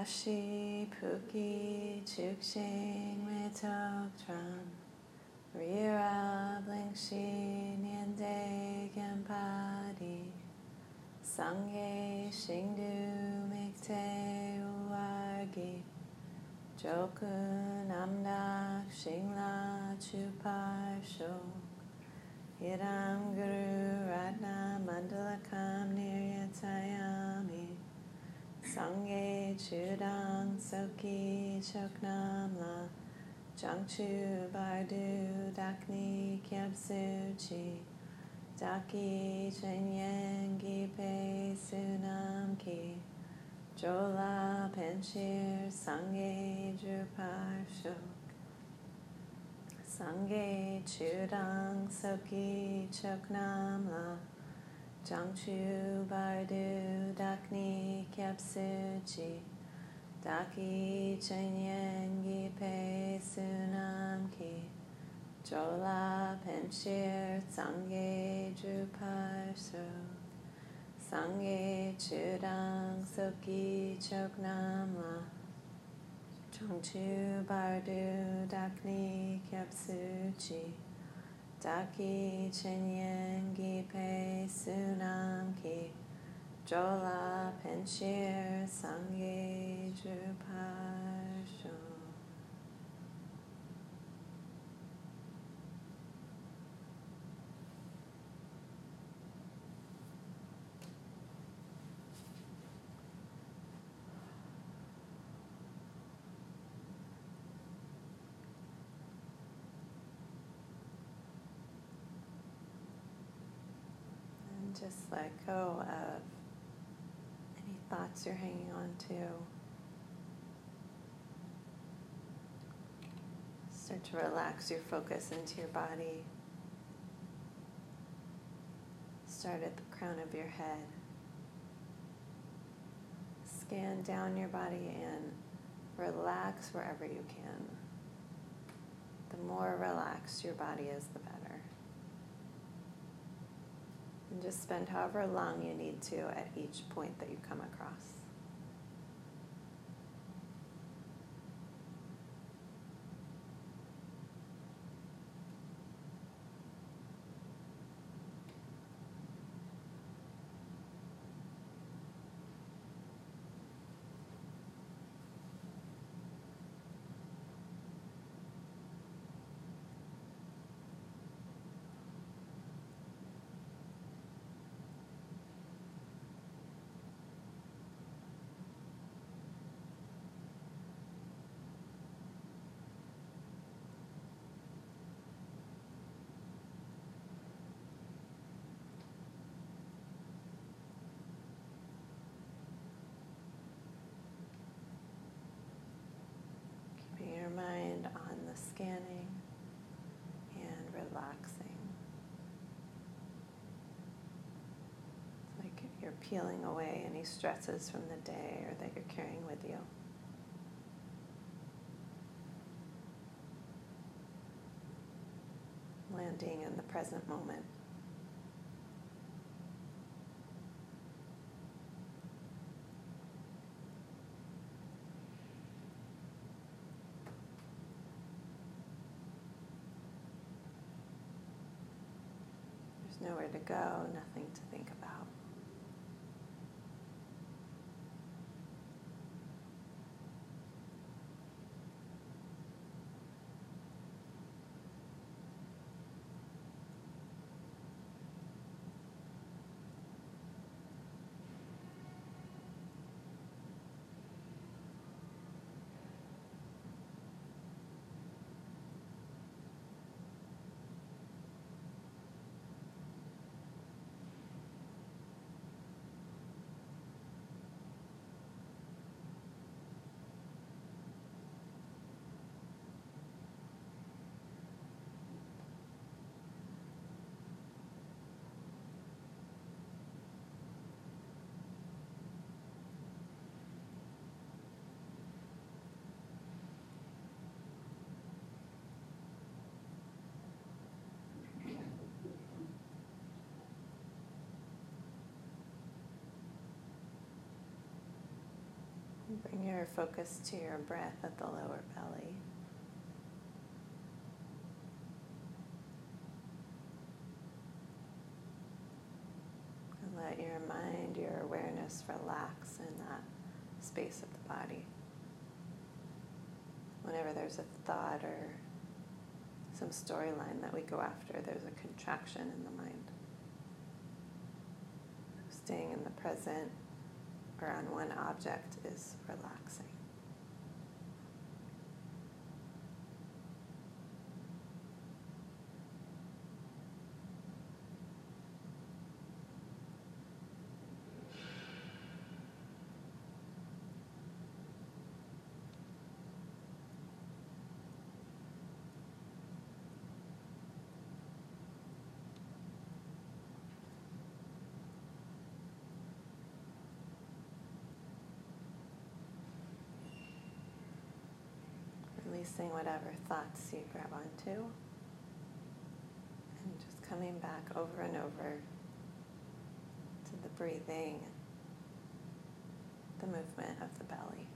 Ashi Puki Chukshing Metok Tram Rira Blingshi Nyande Gampadi Sangye Shingdu Mikte Uargi Joku Namdak Shingla Chupar Shok Hiram Guru Ratna Mandalakam Niryatayami Sangye Chudang Soki Choknamla Jangchu Bardu Dakni Kyabsuchi Daki Chenyengi Pe Sunam Ki Jola Penshir Sangye Drupar Shok. Sangye Chudang Soki Choknamla Jangchu Bardu Dakni Kyapsuchi Daki Chenyen Pe Sunam Ki. Jola Penshir Sangye Drupar Shok Sangye Chudang Soki Choknamla Chongchu Bardu Dakni Kyapsuchi Daki Chenyen Gipe Sunam Ki Jola Penshir Sangye Drupar Shok And just let go of any thoughts you're hanging on to. Start to relax your focus into your body. Start at the crown of your head. Scan down your body and relax wherever you can. The more relaxed your body is, the better. And just spend however long you need to at each point that you come across. Keeping your mind on the scanning and relaxing. It's like you're peeling away any stresses from the day or that you're carrying with you. Landing in the present moment. There's nowhere to go, nothing to think about. Your focus to your breath at the lower belly. And let your mind, your awareness relax in that space of the body. Whenever there's a thought or some storyline that we go after, there's a contraction in the mind. Staying in the present or on one object is relaxing. Releasing whatever thoughts you grab onto. And just coming back over and over to the breathing, the movement of the belly.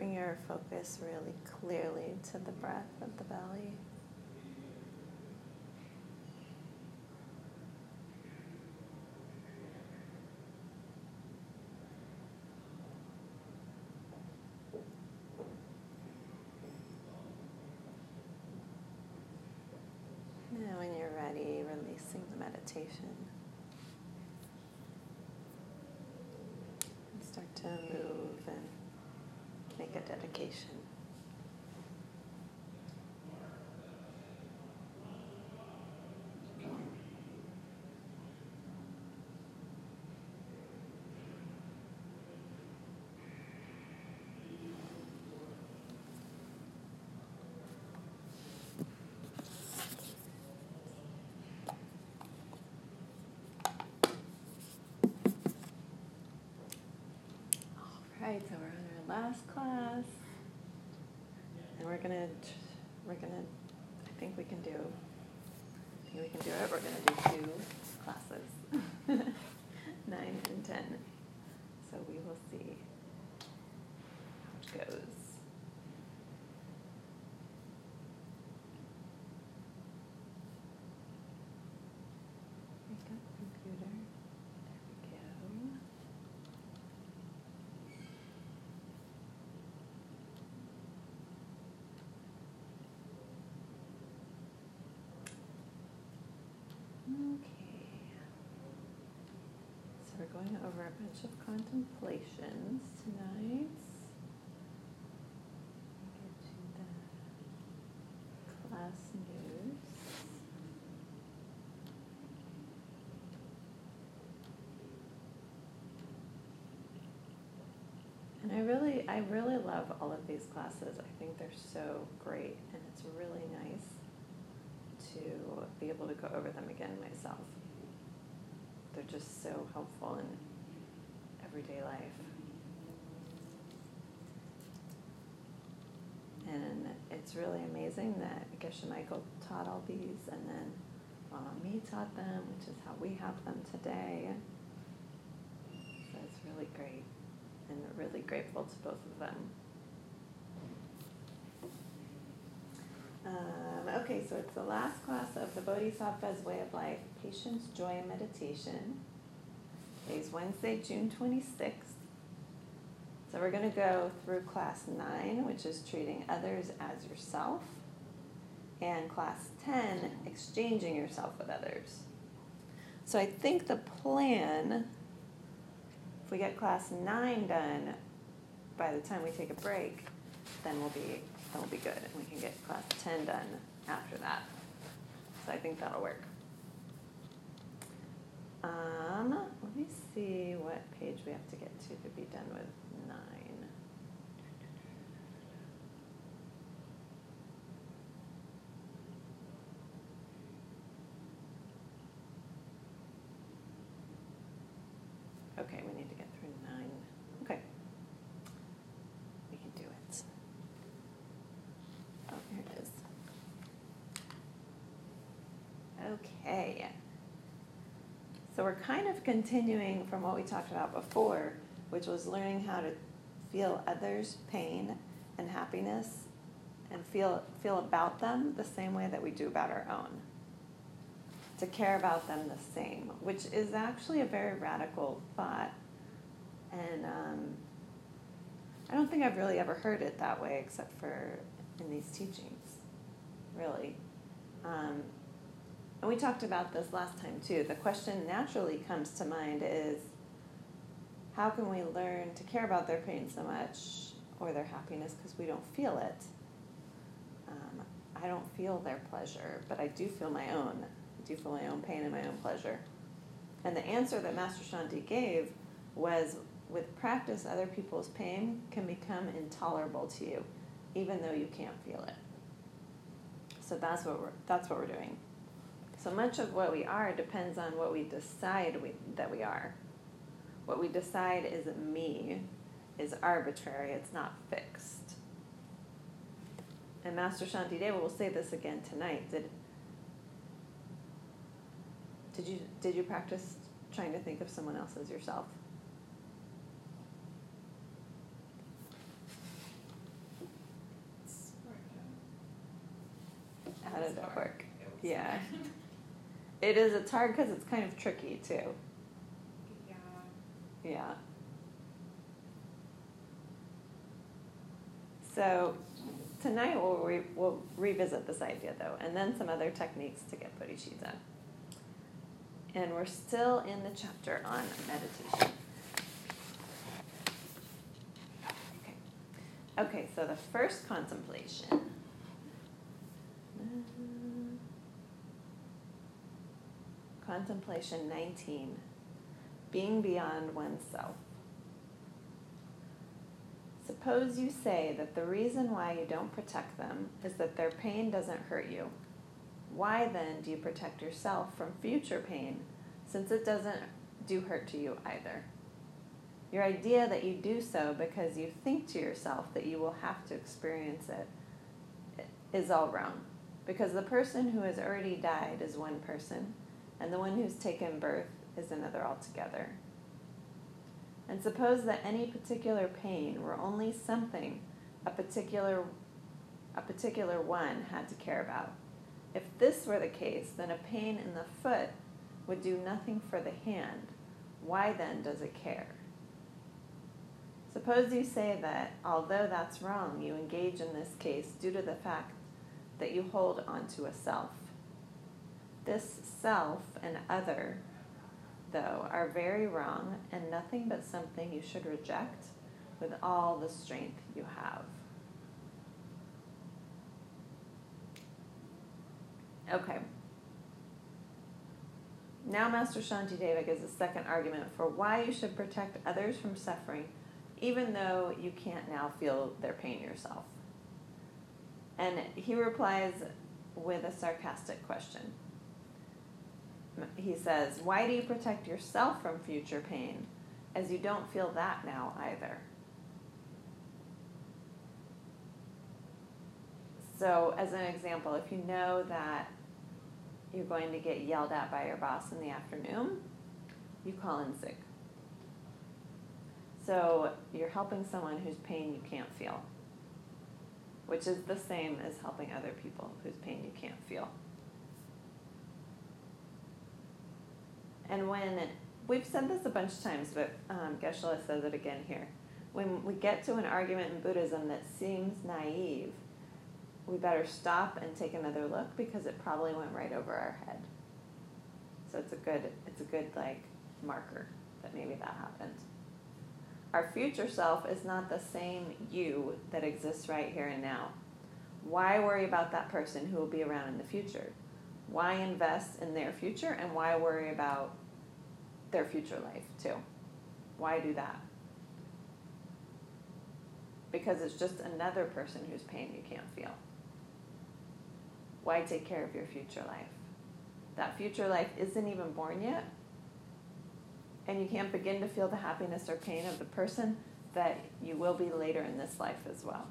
Bring your focus really clearly to the breath of the belly. And when you're ready, releasing the meditation. And start to move make dedication. All right, so we're last class, and we're gonna, we're gonna, I think we can do, I think we can do it. We're gonna do two classes, nine and ten. So we will see how it goes. Wake up, computer. There we go. Okay. So we're going over a bunch of contemplations tonight. Get to the class news. And I really, I really love all of these classes. I think they're so great, and it's really nice to be able to go over them again myself. They're just so helpful in everyday life. And it's really amazing that Geshe Michael taught all these, and then Mama Me taught them, which is how we have them today. So it's really great, and really grateful to both of them. Um, okay, so it's the last class of the Bodhisattva's Way of Life, Patience, Joy, and Meditation. Today's Wednesday, June 26th. So we're going to go through class 9, which is treating others as yourself, and class 10, exchanging yourself with others. So I think the plan, if we get class 9 done by the time we take a break, then we'll be That'll be good, and we can get class 10 done after that. So I think that'll work. Um, let me see what page we have to get to to be done with 9. Okay. So we're kind of continuing from what we talked about before, which was learning how to feel others' pain and happiness and feel feel about them the same way that we do about our own. To care about them the same, which is actually a very radical thought. And um, I don't think I've really ever heard it that way except for in these teachings, really. Um, and we talked about this last time too. The question naturally comes to mind is how can we learn to care about their pain so much or their happiness because we don't feel it? Um, I don't feel their pleasure, but I do feel my own. I do feel my own pain and my own pleasure. And the answer that Master Shanti gave was with practice, other people's pain can become intolerable to you, even though you can't feel it. So that's what we're, that's what we're doing. So much of what we are depends on what we decide we, that we are. What we decide is me is arbitrary, it's not fixed. And Master Shantideva will say this again tonight. Did, did, you, did you practice trying to think of someone else as yourself? How did that work? Yeah. It is. It's hard because it's kind of tricky too. Yeah. Yeah. So tonight we'll, re- we'll revisit this idea though, and then some other techniques to get bodhicitta. And we're still in the chapter on meditation. Okay. Okay, so the first contemplation. Contemplation 19 Being beyond oneself. Suppose you say that the reason why you don't protect them is that their pain doesn't hurt you. Why then do you protect yourself from future pain since it doesn't do hurt to you either? Your idea that you do so because you think to yourself that you will have to experience it is all wrong. Because the person who has already died is one person, and the one who's taken birth is another altogether. And suppose that any particular pain were only something a particular a particular one had to care about. If this were the case, then a pain in the foot would do nothing for the hand. Why then does it care? Suppose you say that, although that's wrong, you engage in this case due to the fact that you hold onto a self. This self and other, though, are very wrong and nothing but something you should reject with all the strength you have. Okay. Now, Master Shantideva gives a second argument for why you should protect others from suffering, even though you can't now feel their pain yourself. And he replies with a sarcastic question. He says, Why do you protect yourself from future pain, as you don't feel that now either? So, as an example, if you know that you're going to get yelled at by your boss in the afternoon, you call in sick. So, you're helping someone whose pain you can't feel, which is the same as helping other people whose pain you can't feel. And when we've said this a bunch of times, but um, Geshe-la says it again here. When we get to an argument in Buddhism that seems naive, we better stop and take another look because it probably went right over our head. So it's a good it's a good like marker that maybe that happened. Our future self is not the same you that exists right here and now. Why worry about that person who will be around in the future? Why invest in their future and why worry about their future life too? Why do that? Because it's just another person whose pain you can't feel. Why take care of your future life? That future life isn't even born yet, and you can't begin to feel the happiness or pain of the person that you will be later in this life as well.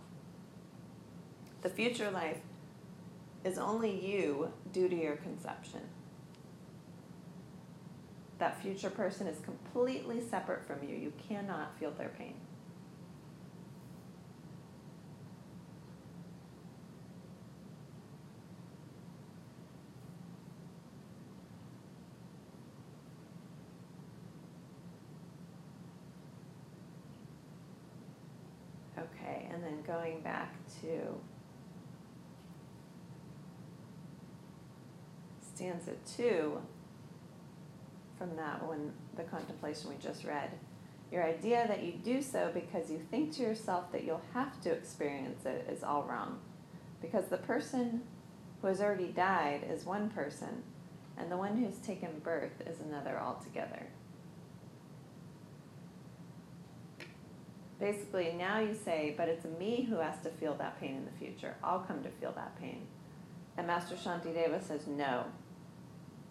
The future life is only you due to your conception. That future person is completely separate from you. You cannot feel their pain. Okay, and then going back to stanza two from that one, the contemplation we just read. Your idea that you do so because you think to yourself that you'll have to experience it is all wrong. Because the person who has already died is one person, and the one who's taken birth is another altogether. Basically, now you say, but it's me who has to feel that pain in the future. I'll come to feel that pain. And Master Shanti Deva says, no.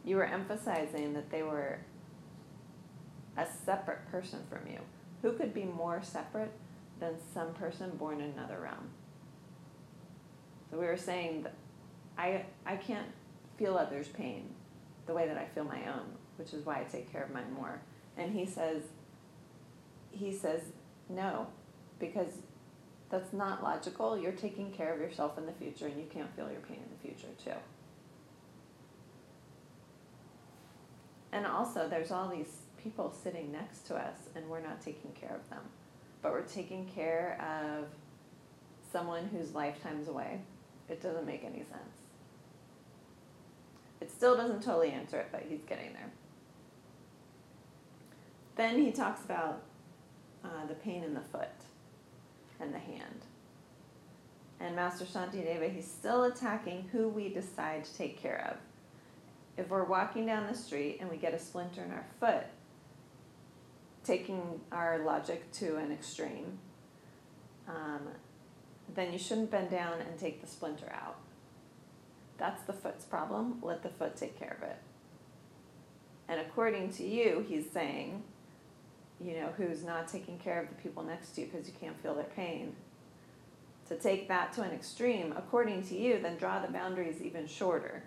You were emphasizing that they were a separate person from you. Who could be more separate than some person born in another realm? So we were saying that I, I can't feel others' pain the way that I feel my own, which is why I take care of mine more. And he says, he says, no, because that's not logical. You're taking care of yourself in the future and you can't feel your pain in the future too. And also, there's all these people sitting next to us and we're not taking care of them. But we're taking care of someone whose lifetime's away. It doesn't make any sense. It still doesn't totally answer it, but he's getting there. Then he talks about uh, the pain in the foot and the hand. And Master Shantideva, he's still attacking who we decide to take care of. If we're walking down the street and we get a splinter in our foot, taking our logic to an extreme, um, then you shouldn't bend down and take the splinter out. That's the foot's problem. Let the foot take care of it. And according to you, he's saying, you know, who's not taking care of the people next to you because you can't feel their pain. To take that to an extreme, according to you, then draw the boundaries even shorter.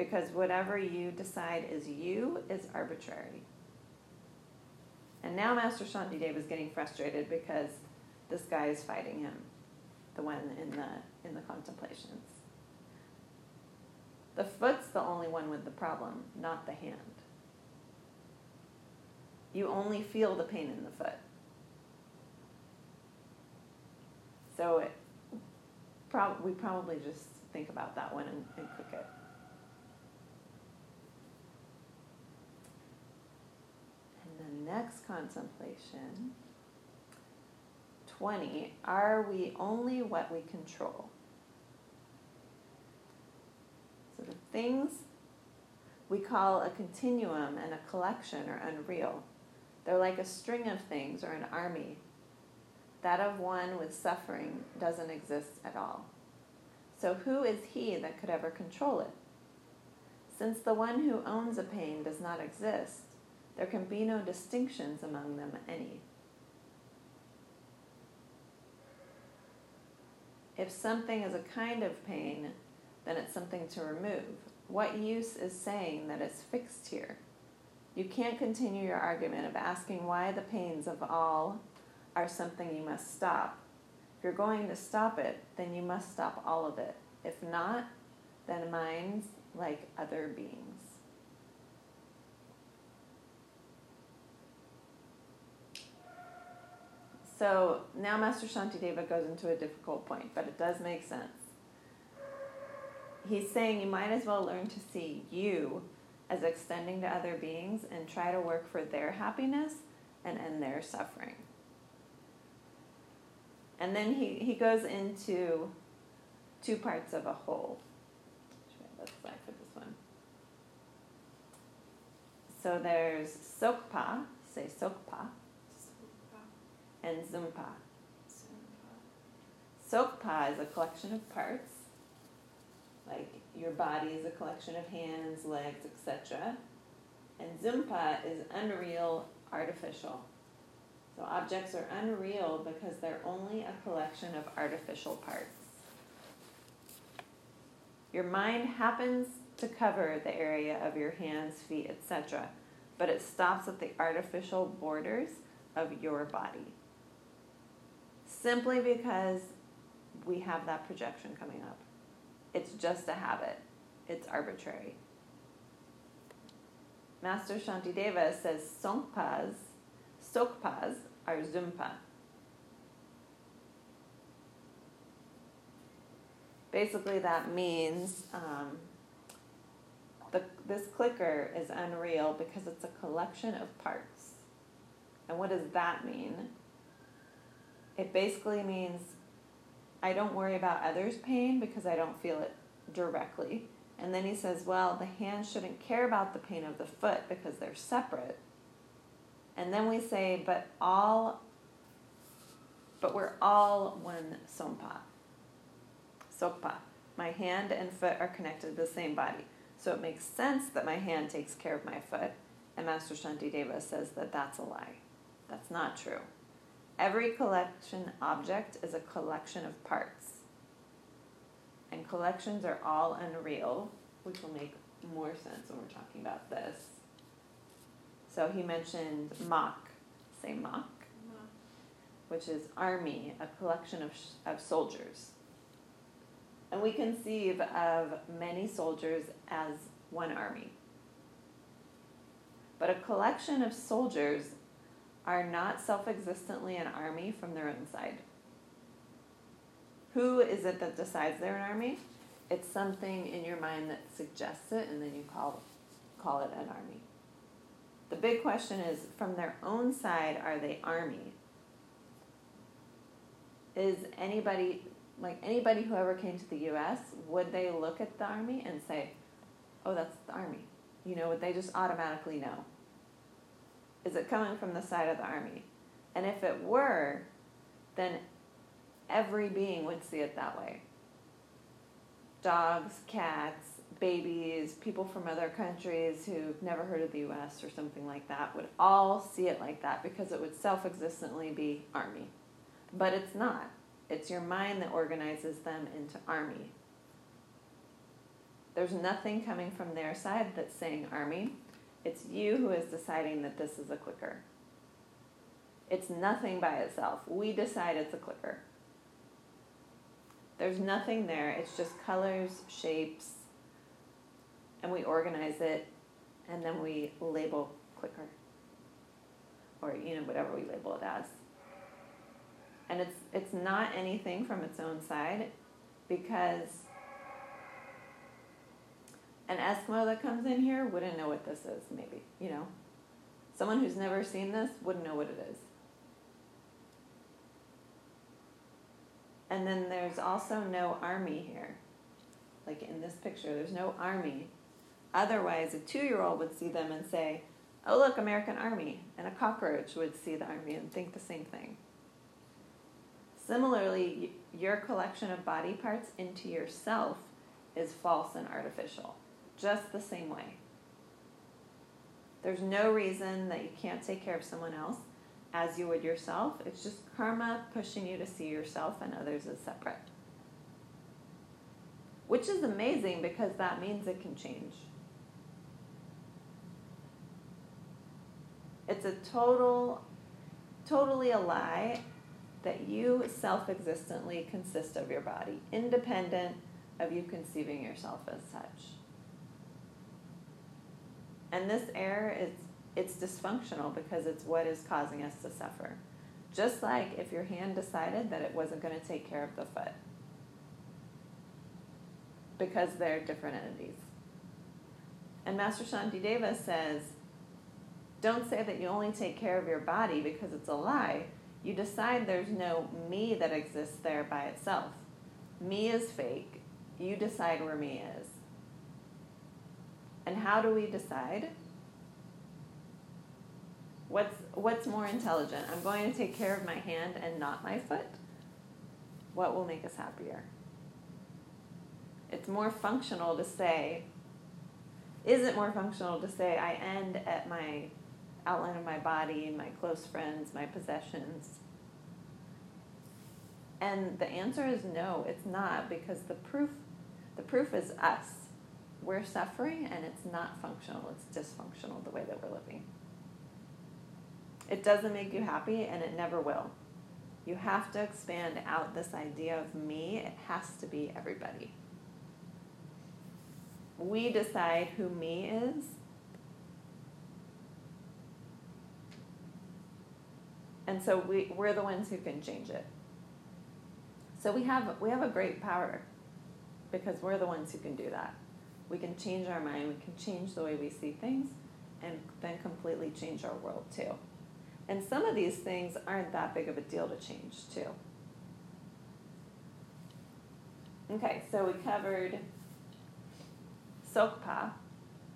Because whatever you decide is you is arbitrary. And now Master Shantideva is getting frustrated because this guy is fighting him, the one in the in the contemplations. The foot's the only one with the problem, not the hand. You only feel the pain in the foot. So it, prob- we probably just think about that one and, and cook it. And the next contemplation 20 Are we only what we control? So the things we call a continuum and a collection are unreal. They're like a string of things or an army. That of one with suffering doesn't exist at all. So who is he that could ever control it? Since the one who owns a pain does not exist, there can be no distinctions among them any. If something is a kind of pain, then it's something to remove. What use is saying that it's fixed here? You can't continue your argument of asking why the pains of all are something you must stop. If you're going to stop it, then you must stop all of it. If not, then minds like other beings. So now Master Shantideva goes into a difficult point, but it does make sense. He's saying you might as well learn to see you as extending to other beings and try to work for their happiness and end their suffering. And then he, he goes into two parts of a whole. So there's Sokpa, say Sokpa, and Zumpa. Sokpa is a collection of parts, like your body is a collection of hands, legs, etc. And Zumpa is unreal, artificial. So objects are unreal because they're only a collection of artificial parts. Your mind happens to cover the area of your hands, feet, etc., but it stops at the artificial borders of your body. Simply because we have that projection coming up. It's just a habit, it's arbitrary. Master Shanti Deva says Songpas, Sokpas are Zumpa. Basically, that means um, the, this clicker is unreal because it's a collection of parts. And what does that mean? It basically means I don't worry about others' pain because I don't feel it directly. And then he says, well, the hand shouldn't care about the pain of the foot because they're separate. And then we say, but all, but we're all one sompa, sokpa. My hand and foot are connected to the same body. So it makes sense that my hand takes care of my foot. And Master Shanti Deva says that that's a lie. That's not true. Every collection object is a collection of parts. And collections are all unreal, which will make more sense when we're talking about this. So he mentioned Mach, say Mach, which is army, a collection of, of soldiers. And we conceive of many soldiers as one army. But a collection of soldiers are not self existently an army from their own side. Who is it that decides they're an army? It's something in your mind that suggests it, and then you call, call it an army. The big question is from their own side, are they army? Is anybody, like anybody who ever came to the US, would they look at the army and say, oh, that's the army? You know, would they just automatically know? Is it coming from the side of the army? And if it were, then every being would see it that way. Dogs, cats, babies, people from other countries who've never heard of the US or something like that would all see it like that because it would self existently be army. But it's not. It's your mind that organizes them into army. There's nothing coming from their side that's saying army. It's you who is deciding that this is a clicker. It's nothing by itself. We decide it's a clicker. There's nothing there. It's just colors, shapes, and we organize it, and then we label clicker. Or, you know, whatever we label it as. And it's, it's not anything from its own side because an Eskimo that comes in here wouldn't know what this is, maybe, you know. Someone who's never seen this wouldn't know what it is. And then there's also no army here. Like in this picture, there's no army. Otherwise, a two year old would see them and say, Oh, look, American Army. And a cockroach would see the army and think the same thing. Similarly, your collection of body parts into yourself is false and artificial, just the same way. There's no reason that you can't take care of someone else as you would yourself. It's just karma pushing you to see yourself and others as separate. Which is amazing because that means it can change. It's a total, totally a lie that you self existently consist of your body, independent of you conceiving yourself as such. And this error is it's dysfunctional because it's what is causing us to suffer. Just like if your hand decided that it wasn't going to take care of the foot. Because they're different entities. And Master Shantideva says, don't say that you only take care of your body because it's a lie. You decide there's no me that exists there by itself. Me is fake. You decide where me is. And how do we decide? What's, what's more intelligent? I'm going to take care of my hand and not my foot. What will make us happier? It's more functional to say, is it more functional to say, I end at my outline of my body, my close friends, my possessions? And the answer is no, it's not, because the proof, the proof is us. We're suffering and it's not functional, it's dysfunctional the way that we're living. It doesn't make you happy and it never will. You have to expand out this idea of me. It has to be everybody. We decide who me is. And so we, we're the ones who can change it. So we have, we have a great power because we're the ones who can do that. We can change our mind, we can change the way we see things, and then completely change our world too. And some of these things aren't that big of a deal to change, too. Okay, so we covered Sokpa,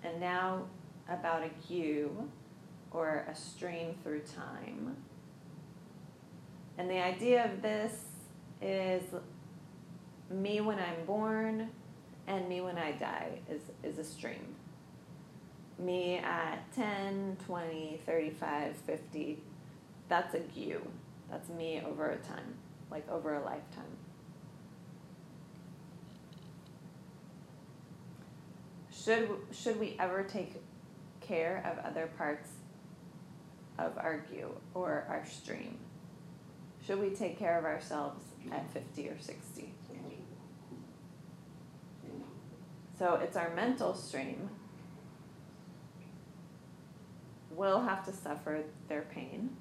and now about a gyu, or a stream through time. And the idea of this is me when I'm born and me when I die is, is a stream me at 10, 20, 35, 50, that's a gyu. That's me over a time, like over a lifetime. Should, should we ever take care of other parts of our gyu or our stream? Should we take care of ourselves at 50 or 60? So it's our mental stream will have to suffer their pain.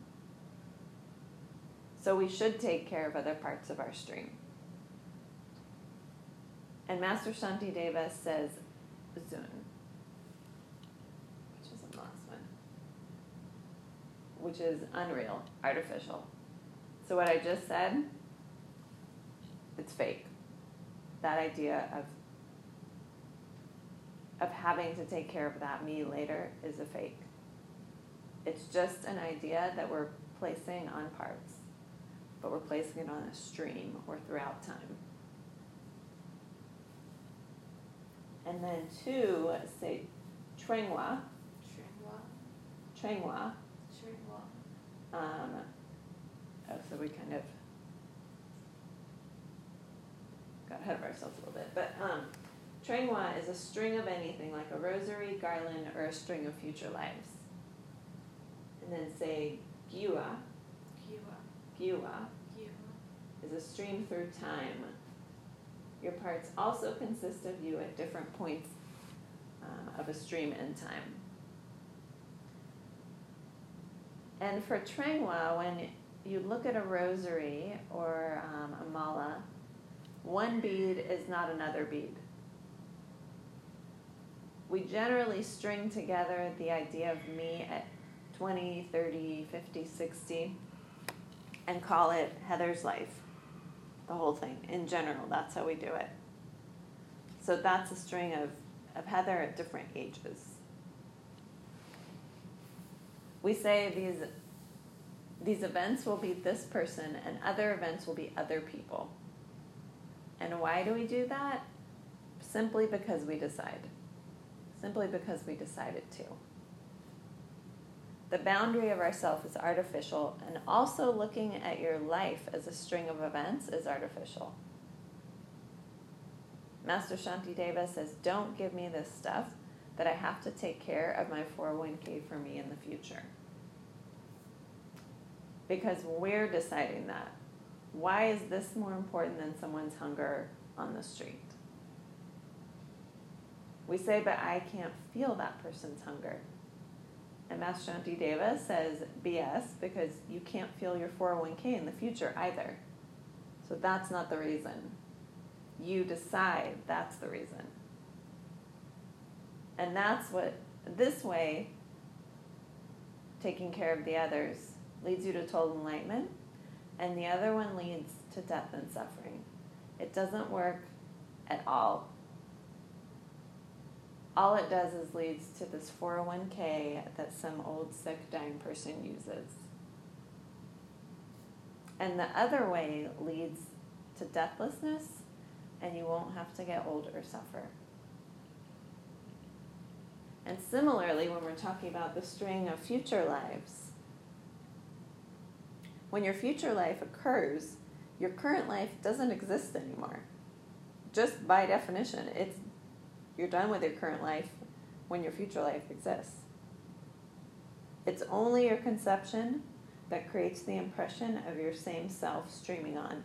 So we should take care of other parts of our stream. And Master Shantideva says Zun, which is the last one, which is unreal, artificial. So what I just said, it's fake. That idea of of having to take care of that me later is a fake. It's just an idea that we're placing on parts, but we're placing it on a stream or throughout time. And then two, say Trengwa. Trengwa. Trengwa. Trengwa. Um, oh, so we kind of got ahead of ourselves a little bit. But um, Trengwa is a string of anything, like a rosary, garland, or a string of future lives and then say. Gyua. Gyua Gyua. is a stream through time. Your parts also consist of you at different points uh, of a stream in time. And for Trengwa, when you look at a rosary or um, a mala, one bead is not another bead. We generally string together the idea of me at 20, 30, 50, 60, and call it Heather's Life. The whole thing. In general, that's how we do it. So that's a string of, of Heather at different ages. We say these these events will be this person, and other events will be other people. And why do we do that? Simply because we decide. Simply because we decided to. The boundary of ourself is artificial, and also looking at your life as a string of events is artificial. Master Shantideva says, Don't give me this stuff that I have to take care of my 401k for me in the future. Because we're deciding that. Why is this more important than someone's hunger on the street? We say, but I can't feel that person's hunger. And Master Shantideva says BS because you can't feel your 401k in the future either. So that's not the reason. You decide that's the reason. And that's what, this way, taking care of the others leads you to total enlightenment, and the other one leads to death and suffering. It doesn't work at all. All it does is leads to this 401k that some old sick dying person uses. And the other way leads to deathlessness, and you won't have to get old or suffer. And similarly, when we're talking about the string of future lives, when your future life occurs, your current life doesn't exist anymore. Just by definition, it's you're done with your current life when your future life exists. It's only your conception that creates the impression of your same self streaming on.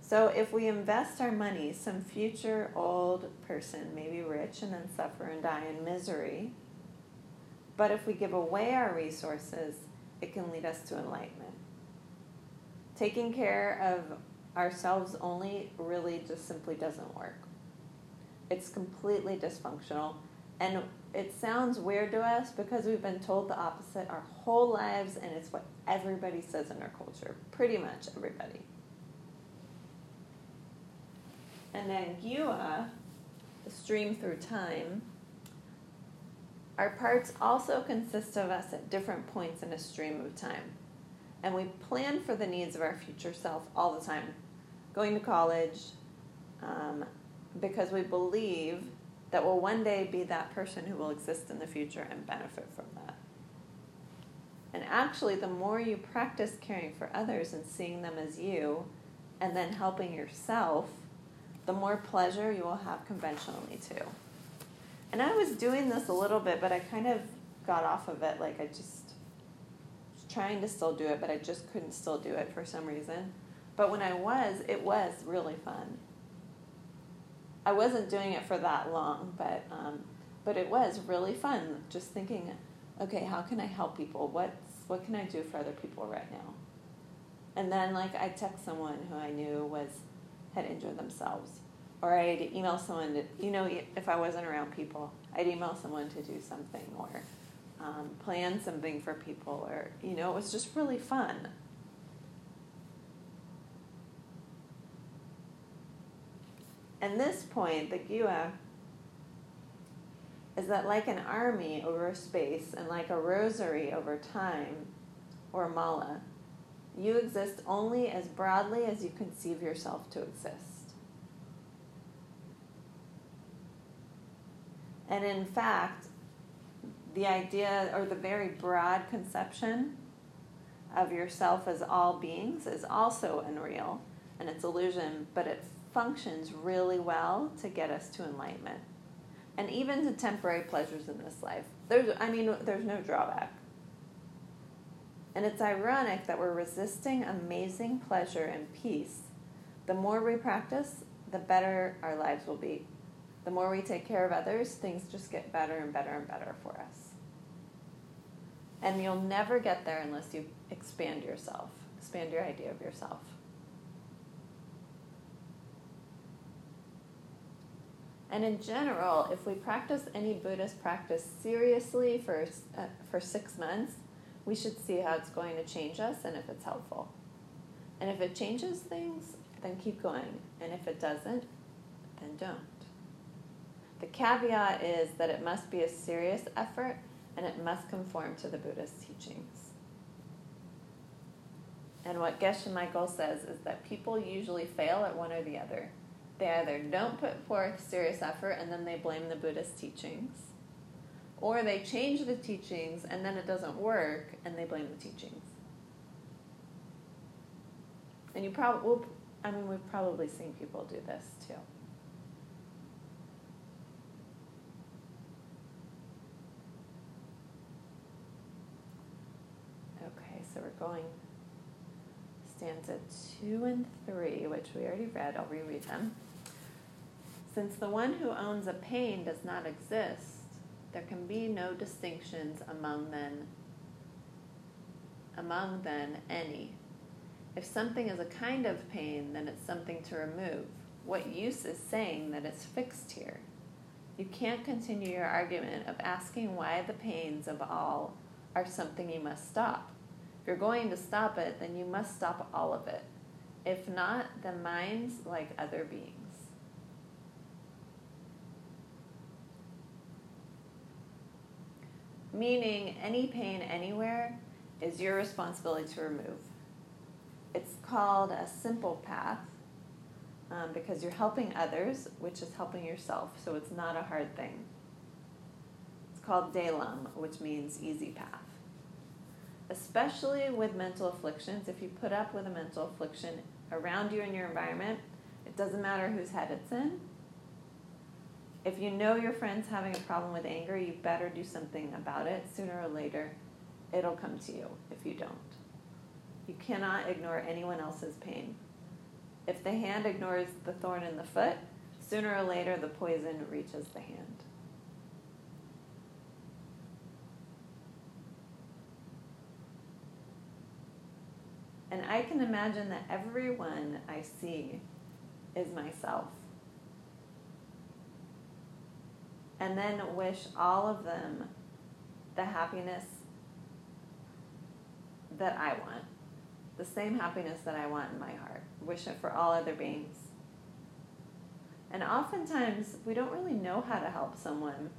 So if we invest our money, some future old person may be rich and then suffer and die in misery. But if we give away our resources, it can lead us to enlightenment. Taking care of ourselves only really just simply doesn't work. It's completely dysfunctional. And it sounds weird to us because we've been told the opposite our whole lives, and it's what everybody says in our culture. Pretty much everybody. And then Gyuwa, the stream through time, our parts also consist of us at different points in a stream of time. And we plan for the needs of our future self all the time. Going to college, um, because we believe that we'll one day be that person who will exist in the future and benefit from that. And actually, the more you practice caring for others and seeing them as you, and then helping yourself, the more pleasure you will have conventionally too. And I was doing this a little bit, but I kind of got off of it. Like I just was trying to still do it, but I just couldn't still do it for some reason. But when I was, it was really fun. I wasn't doing it for that long, but um, but it was really fun. Just thinking, okay, how can I help people? What's what can I do for other people right now? And then like I text someone who I knew was had injured themselves. Or I'd email someone, to, you know, if I wasn't around people, I'd email someone to do something or um, plan something for people, or, you know, it was just really fun. And this point, the Gyuwa, is that like an army over space and like a rosary over time, or mala, you exist only as broadly as you conceive yourself to exist. And in fact, the idea or the very broad conception of yourself as all beings is also unreal and it's illusion, but it functions really well to get us to enlightenment and even to temporary pleasures in this life. There's, I mean, there's no drawback. And it's ironic that we're resisting amazing pleasure and peace. The more we practice, the better our lives will be. The more we take care of others, things just get better and better and better for us. And you'll never get there unless you expand yourself, expand your idea of yourself. And in general, if we practice any Buddhist practice seriously for, uh, for six months, we should see how it's going to change us and if it's helpful. And if it changes things, then keep going. And if it doesn't, then don't. The caveat is that it must be a serious effort and it must conform to the Buddhist teachings. And what Geshe Michael says is that people usually fail at one or the other. They either don't put forth serious effort and then they blame the Buddhist teachings, or they change the teachings and then it doesn't work and they blame the teachings. And you probably, I mean, we've probably seen people do this too. Okay, so we're going stanza two and three, which we already read. I'll reread them. Since the one who owns a pain does not exist, there can be no distinctions among them, among them any. If something is a kind of pain, then it's something to remove. What use is saying that it's fixed here? You can't continue your argument of asking why the pains of all are something you must stop. If you're going to stop it, then you must stop all of it. If not, then mind's like other beings. Meaning, any pain anywhere is your responsibility to remove. It's called a simple path um, because you're helping others, which is helping yourself, so it's not a hard thing. It's called Dalam, which means easy path. Especially with mental afflictions, if you put up with a mental affliction around you in your environment, it doesn't matter whose head it's in. If you know your friend's having a problem with anger, you better do something about it. Sooner or later, it'll come to you if you don't. You cannot ignore anyone else's pain. If the hand ignores the thorn in the foot, sooner or later the poison reaches the hand. And I can imagine that everyone I see is myself. And then wish all of them the happiness that I want the same happiness that I want in my heart. Wish it for all other beings. And oftentimes, we don't really know how to help someone.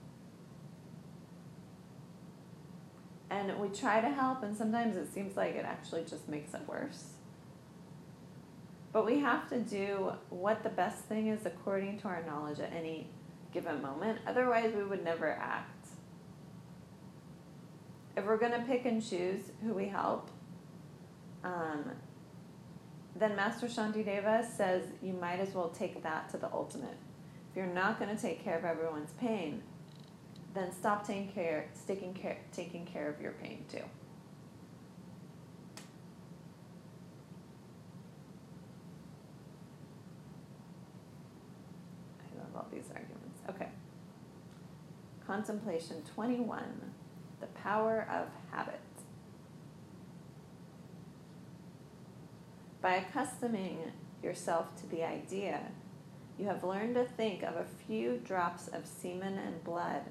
And we try to help, and sometimes it seems like it actually just makes it worse. But we have to do what the best thing is according to our knowledge at any given moment. Otherwise, we would never act. If we're going to pick and choose who we help, um, then Master Shantideva says you might as well take that to the ultimate. If you're not going to take care of everyone's pain, then stop taking care, taking care, taking care of your pain too. I love all these arguments. Okay. Contemplation 21 The power of habit. By accustoming yourself to the idea, you have learned to think of a few drops of semen and blood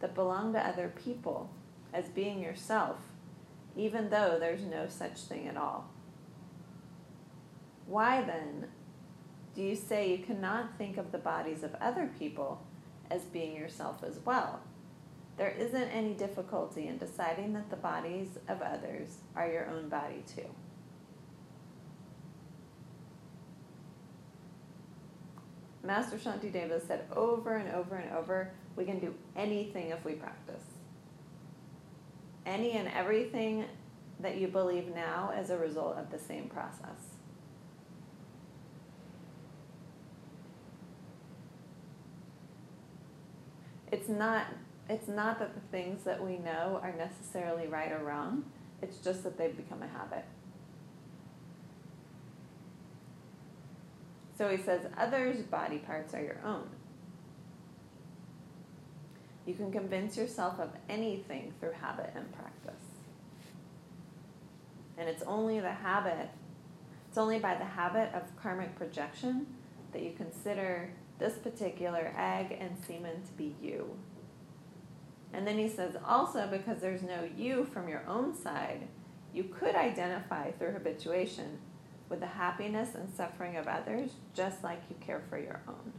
that belong to other people as being yourself, even though there's no such thing at all. Why then do you say you cannot think of the bodies of other people as being yourself as well? There isn't any difficulty in deciding that the bodies of others are your own body too. Master Shantideva said over and over and over, we can do anything if we practice. Any and everything that you believe now is a result of the same process. It's not it's not that the things that we know are necessarily right or wrong. It's just that they've become a habit. So he says, others' body parts are your own. You can convince yourself of anything through habit and practice. And it's only the habit, it's only by the habit of karmic projection that you consider this particular egg and semen to be you. And then he says, also because there's no you from your own side, you could identify through habituation with the happiness and suffering of others just like you care for your own.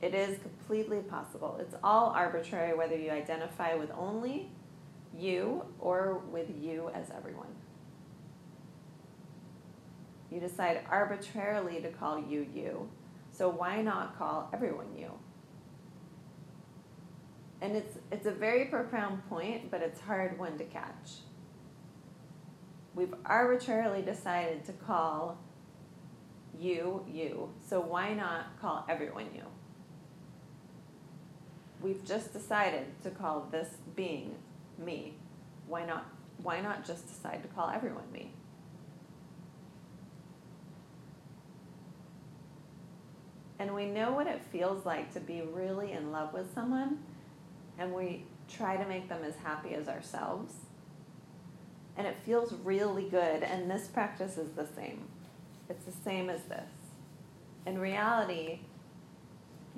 It is completely possible. It's all arbitrary whether you identify with only you or with you as everyone. You decide arbitrarily to call you you, so why not call everyone you? And it's it's a very profound point, but it's hard one to catch. We've arbitrarily decided to call you you, so why not call everyone you? We've just decided to call this being me. Why not why not just decide to call everyone me? And we know what it feels like to be really in love with someone and we try to make them as happy as ourselves. And it feels really good, and this practice is the same. It's the same as this. In reality,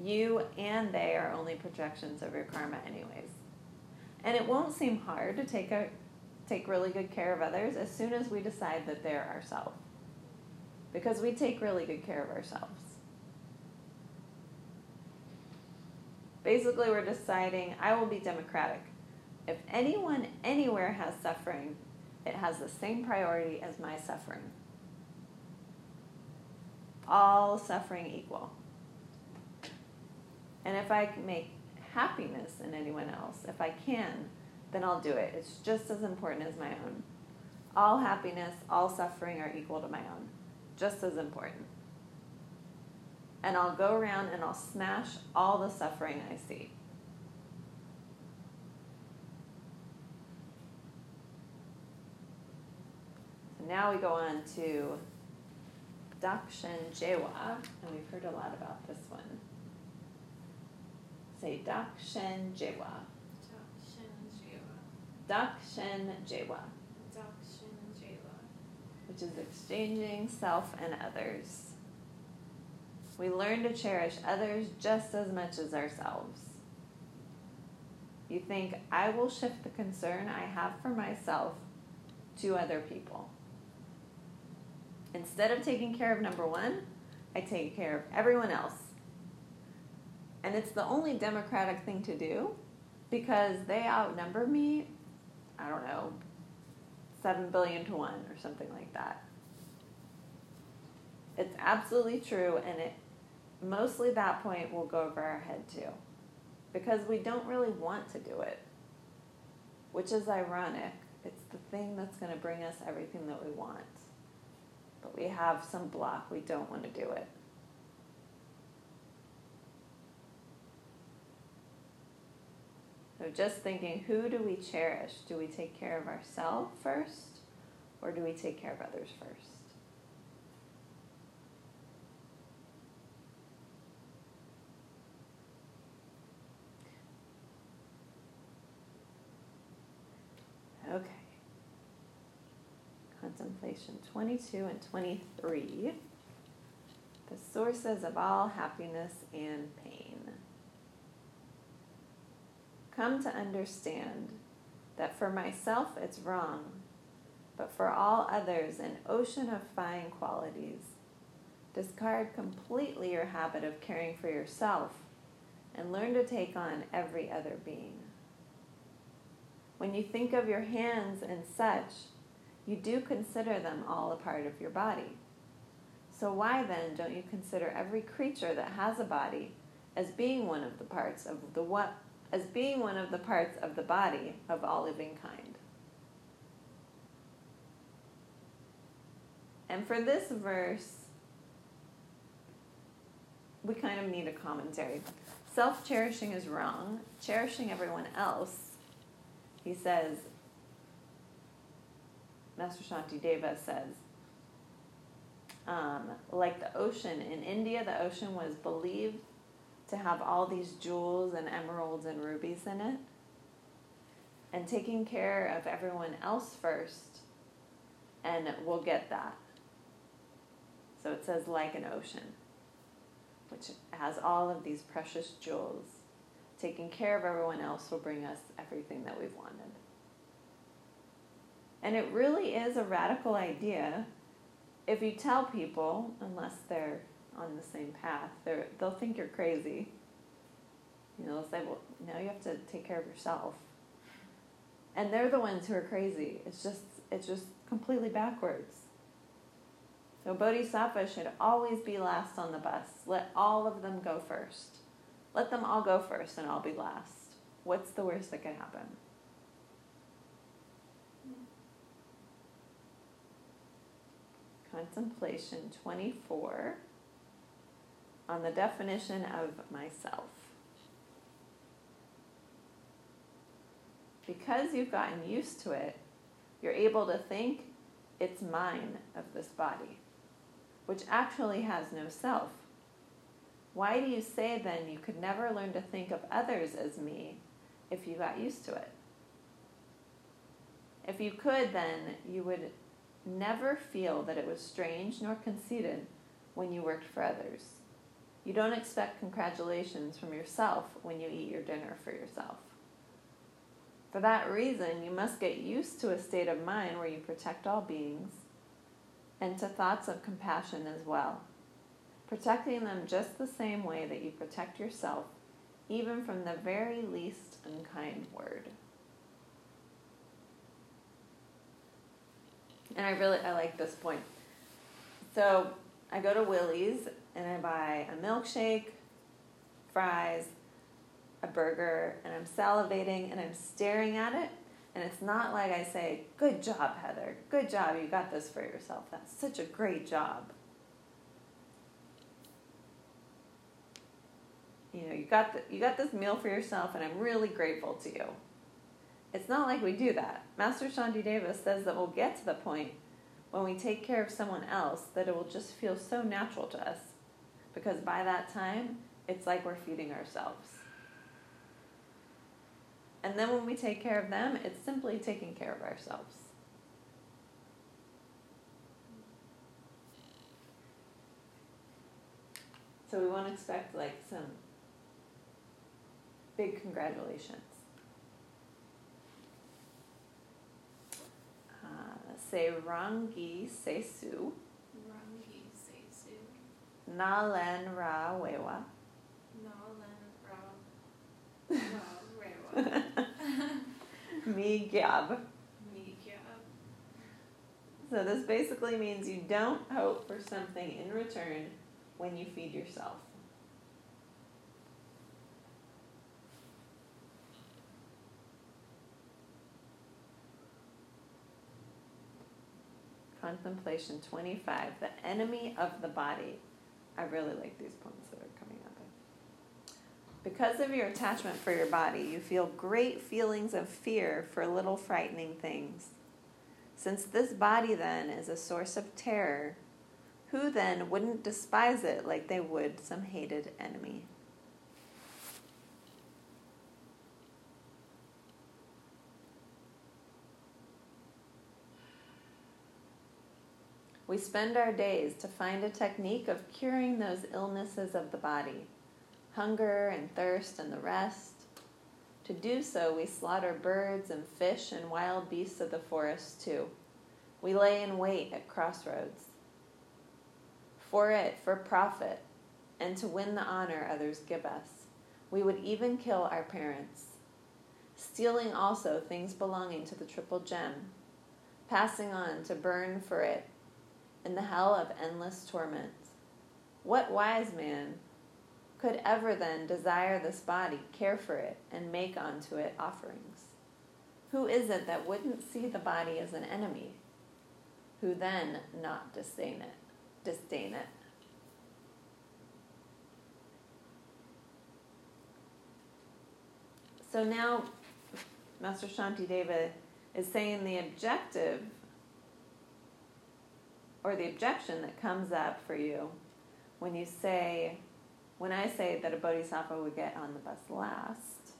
you and they are only projections of your karma, anyways. And it won't seem hard to take a take really good care of others as soon as we decide that they're ourselves. Because we take really good care of ourselves. Basically, we're deciding I will be democratic. If anyone anywhere has suffering, it has the same priority as my suffering. All suffering equal. And if I can make happiness in anyone else, if I can, then I'll do it. It's just as important as my own. All happiness, all suffering are equal to my own, just as important and I'll go around and I'll smash all the suffering I see. So now we go on to Dakshin Jewa, and we've heard a lot about this one. Say Dakshin Jewa. Dakshin Jewa. Dakshin Jewa. Which is exchanging self and others. We learn to cherish others just as much as ourselves. You think, I will shift the concern I have for myself to other people. Instead of taking care of number one, I take care of everyone else. And it's the only democratic thing to do because they outnumber me, I don't know, 7 billion to 1 or something like that. It's absolutely true, and it mostly that point will go over our head too, because we don't really want to do it, which is ironic. It's the thing that's going to bring us everything that we want, but we have some block. We don't want to do it. So just thinking, who do we cherish? Do we take care of ourselves first, or do we take care of others first? Okay. Contemplation 22 and 23. The sources of all happiness and pain. Come to understand that for myself it's wrong, but for all others an ocean of fine qualities. Discard completely your habit of caring for yourself and learn to take on every other being. When you think of your hands and such, you do consider them all a part of your body. So why then don't you consider every creature that has a body as being one of the parts of the what as being one of the parts of the body of all living kind? And for this verse, we kind of need a commentary. Self cherishing is wrong. Cherishing everyone else he says, Master Shantideva says, um, like the ocean in India, the ocean was believed to have all these jewels and emeralds and rubies in it. And taking care of everyone else first, and we'll get that. So it says, like an ocean, which has all of these precious jewels taking care of everyone else will bring us everything that we've wanted. And it really is a radical idea. If you tell people, unless they're on the same path, they'll think you're crazy. You know, they'll say, well, now you have to take care of yourself. And they're the ones who are crazy. It's just, it's just completely backwards. So Bodhisattva should always be last on the bus. Let all of them go first. Let them all go first and I'll be last. What's the worst that could happen? Contemplation 24 on the definition of myself. Because you've gotten used to it, you're able to think it's mine of this body, which actually has no self. Why do you say then you could never learn to think of others as me if you got used to it? If you could, then you would never feel that it was strange nor conceited when you worked for others. You don't expect congratulations from yourself when you eat your dinner for yourself. For that reason, you must get used to a state of mind where you protect all beings and to thoughts of compassion as well, protecting them just the same way that you protect yourself, even from the very least unkind word. And I really I like this point. So I go to Willie's and I buy a milkshake, fries, a burger, and I'm salivating and I'm staring at it. And it's not like I say, Good job, Heather. Good job. You got this for yourself. That's such a great job. You know, you got, the, you got this meal for yourself, and I'm really grateful to you. It's not like we do that. Master Shantideva says that we'll get to the point when we take care of someone else that it will just feel so natural to us. Because by that time, it's like we're feeding ourselves. And then when we take care of them, it's simply taking care of ourselves. So we won't expect like some big congratulations. Se rangi se su. Rangi se su. Na len ra wewa. Na len ra. Rewa. Mi gyab. Mi gyab. So this basically means you don't hope for something in return when you feed yourself. Contemplation 25, the enemy of the body. I really like these poems that are coming up. Because of your attachment for your body, you feel great feelings of fear for little frightening things. Since this body then is a source of terror, who then wouldn't despise it like they would some hated enemy? We spend our days to find a technique of curing those illnesses of the body hunger and thirst and the rest. To do so, we slaughter birds and fish and wild beasts of the forest too. We lay in wait at crossroads. For it, for profit, and to win the honor others give us, we would even kill our parents, stealing also things belonging to the triple gem, passing on to burn for it in the hell of endless torment. What wise man could ever then desire this body, care for it, and make unto it offerings? Who is it that wouldn't see the body as an enemy? Who then not disdain it? Disdain it. So now, Master Shantideva is saying the objective or the objection that comes up for you when you say, when I say that a bodhisattva would get on the bus last,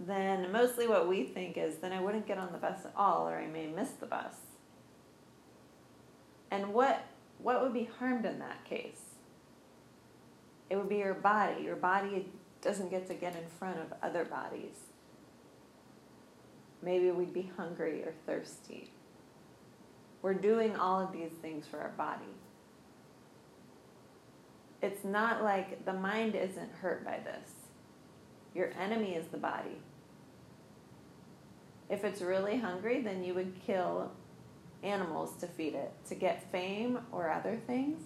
then mostly what we think is then I wouldn't get on the bus at all or I may miss the bus. And what what would be harmed in that case? It would be your body. Your body doesn't get to get in front of other bodies. Maybe we'd be hungry or thirsty. We're doing all of these things for our body. It's not like the mind isn't hurt by this. Your enemy is the body. If it's really hungry, then you would kill animals to feed it, to get fame or other things.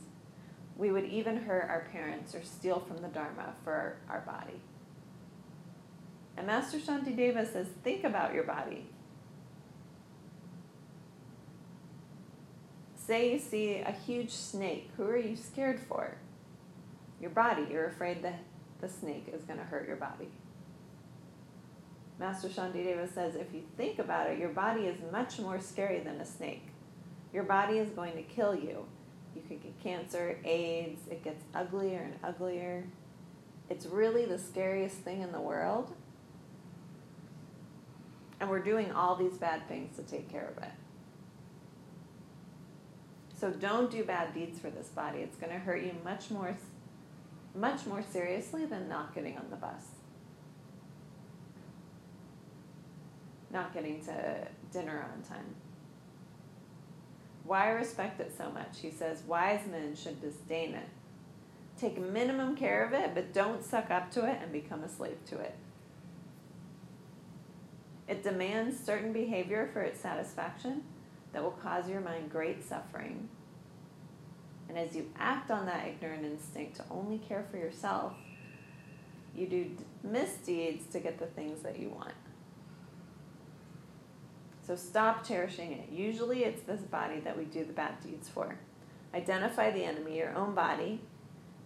We would even hurt our parents or steal from the Dharma for our body. And Master Shantideva says, think about your body. Say you see a huge snake. Who are you scared for? Your body. You're afraid that the snake is going to hurt your body. Master Shantideva says if you think about it, your body is much more scary than a snake. Your body is going to kill you. You could get cancer, AIDS, it gets uglier and uglier. It's really the scariest thing in the world. And we're doing all these bad things to take care of it. So don't do bad deeds for this body. It's going to hurt you much more much more seriously than not getting on the bus. Not getting to dinner on time. Why respect it so much? He says wise men should disdain it. Take minimum care of it, but don't suck up to it and become a slave to it. It demands certain behavior for its satisfaction that will cause your mind great suffering. And as you act on that ignorant instinct to only care for yourself, you do misdeeds to get the things that you want. So stop cherishing it. Usually it's this body that we do the bad deeds for. Identify the enemy, your own body,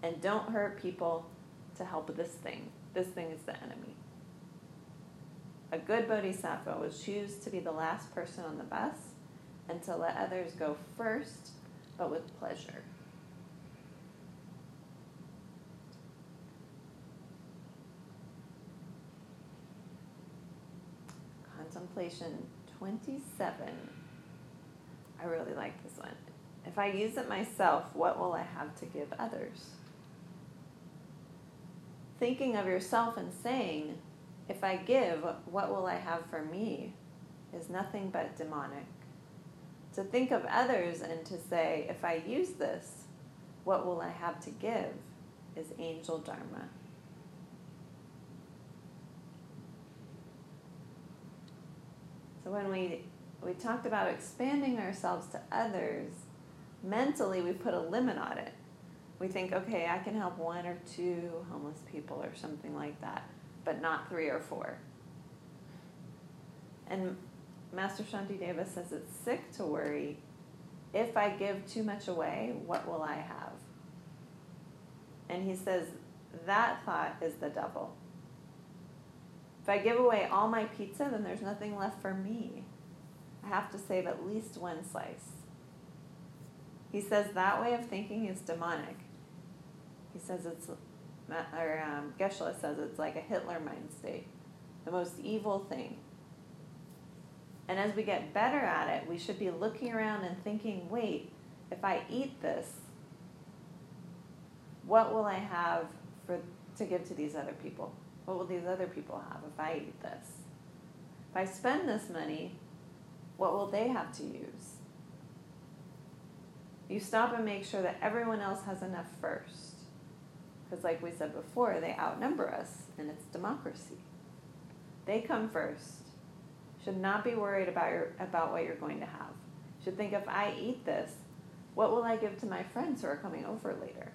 and don't hurt people to help this thing. This thing is the enemy. A good bodhisattva will choose to be the last person on the bus and to let others go first, but with pleasure. Contemplation 27. I really like this one. If I use it myself, what will I have to give others? Thinking of yourself and saying, if I give, what will I have for me? is nothing but demonic. To think of others and to say, if I use this, what will I have to give? is angel dharma. So when we we talked about expanding ourselves to others, mentally we put a limit on it. We think, okay, I can help one or two homeless people or something like that, but not three or four. And Master Shantideva says it's sick to worry if I give too much away, what will I have? And he says that thought is the devil. If I give away all my pizza, then there's nothing left for me. I have to save at least one slice. He says that way of thinking is demonic. He says it's, or um, Geshe-la says it's like a Hitler mind state, the most evil thing. And as we get better at it, we should be looking around and thinking, wait, if I eat this, what will I have for to give to these other people? What will these other people have if I eat this? If I spend this money, what will they have to use? You stop and make sure that everyone else has enough first. Because, like we said before, they outnumber us, and it's democracy. They come first. Should not be worried about, your, about what you're going to have. Should think if I eat this, what will I give to my friends who are coming over later?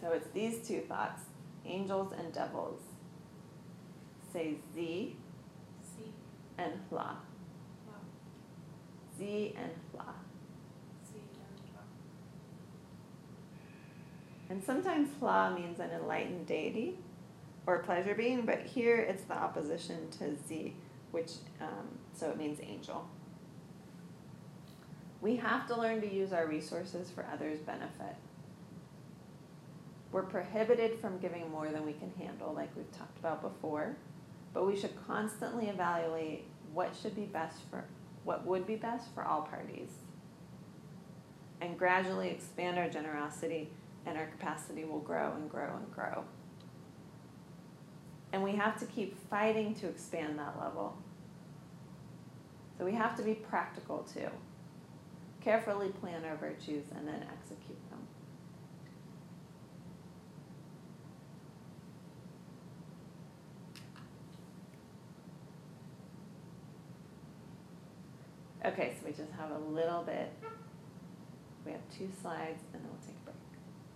So it's these two thoughts angels and devils. Say Z See. and Hla. Wow. Z and Hla. See and wow. And sometimes Hla means an enlightened deity or pleasure being, but here it's the opposition to Z, which, um, so it means angel. We have to learn to use our resources for others' benefit. We're prohibited from giving more than we can handle, like we've talked about before, but we should constantly evaluate what should be best for what would be best for all parties and gradually expand our generosity and our capacity will grow and grow and grow. And we have to keep fighting to expand that level. So we have to be practical too. carefully plan our virtues, and then execute them. Okay, so we just have a little bit. We have two slides, and then we'll take a break.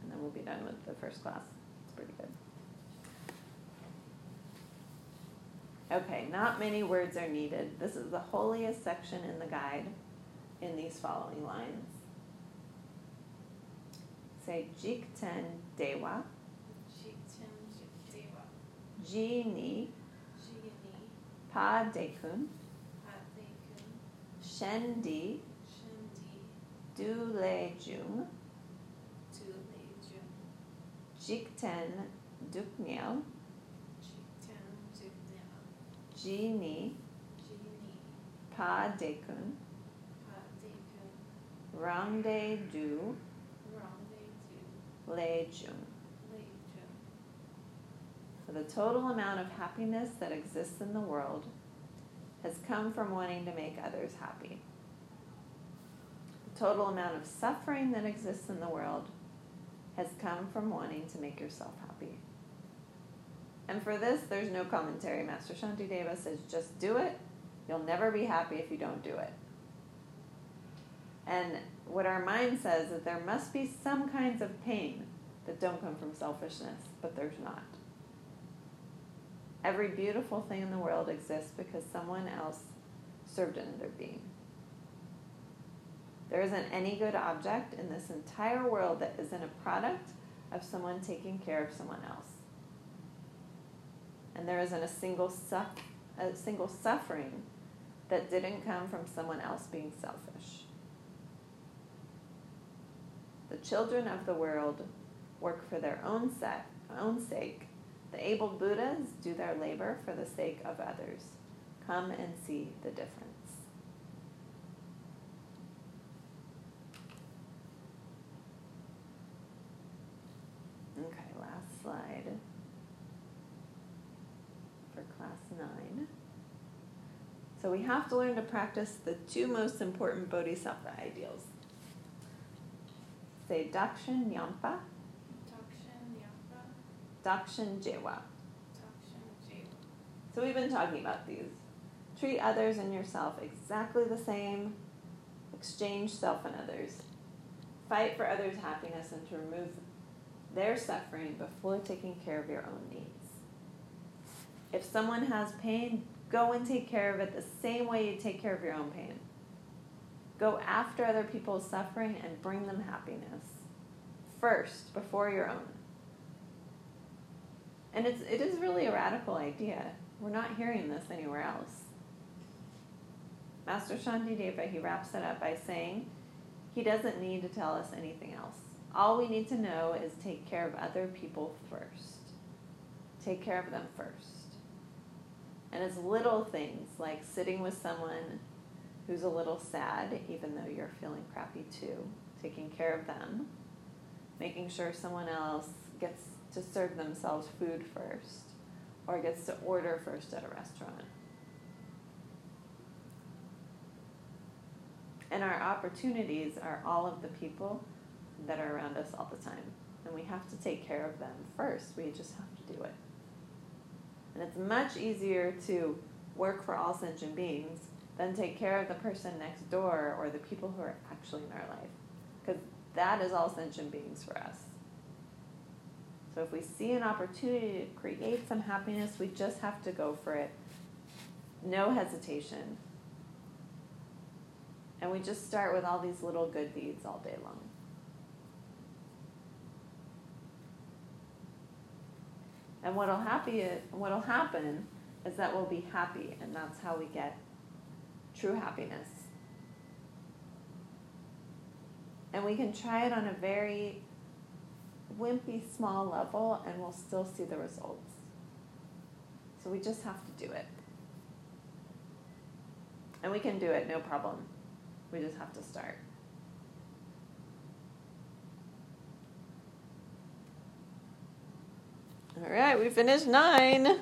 And then we'll be done with the first class. It's pretty good. Okay, not many words are needed. This is the holiest section in the guide in these following lines. Say Jikten Dewa, Jikten Dewa. Ji Ni Jini. Pa Dekun, Patekun. Shen Di Shendi. Du Le Jung. Jikten Dukniel, Jikten Duknel. Ji Jini. Pa Dekun. Rangde Du Rendezvous. Le Jung. Lejun. For the total amount of happiness that exists in the world has come from wanting to make others happy. The total amount of suffering that exists in the world has come from wanting to make yourself happy. And for this, there's no commentary. Master Shanti Shantideva says, just do it. You'll never be happy if you don't do it. And what our mind says is there must be some kinds of pain that don't come from selfishness, but there's not. Every beautiful thing in the world exists because someone else served another being. There isn't any good object in this entire world that isn't a product of someone taking care of someone else. And there isn't a single suff- a single suffering that didn't come from someone else being selfish. The children of the world work for their own set, own sake. The able Buddhas do their labor for the sake of others. Come and see the difference. Okay, last slide for class nine. So we have to learn to practice the two most important bodhisattva ideals. Say Dakshin Yampa, Dakshin Yapa. Dakshin Jewa. Dakshin Jewa. So we've been talking about these. Treat others and yourself exactly the same. Exchange self and others. Fight for others' happiness and to remove their suffering before taking care of your own needs. If someone has pain, go and take care of it the same way you take care of your own pain. Go after other people's suffering and bring them happiness first before your own. And it's it is really a radical idea. We're not hearing this anywhere else. Master Shantideva, he wraps it up by saying he doesn't need to tell us anything else. All we need to know is take care of other people first. Take care of them first. And it's little things like sitting with someone who's a little sad, even though you're feeling crappy too, taking care of them, making sure someone else gets to serve themselves food first or gets to order first at a restaurant. And our opportunities are all of the people that are around us all the time. And we have to take care of them first. We just have to do it. And it's much easier to work for all sentient beings than take care of the person next door or the people who are actually in our life. Because that is all sentient beings for us. So if we see an opportunity to create some happiness, we just have to go for it. No hesitation. And we just start with all these little good deeds all day long. And what'll happy what'll happen is that we'll be happy and that's how we get true happiness. And we can try it on a very wimpy small level and we'll still see the results. So we just have to do it. And we can do it, no problem. We just have to start. All right, we finished nine.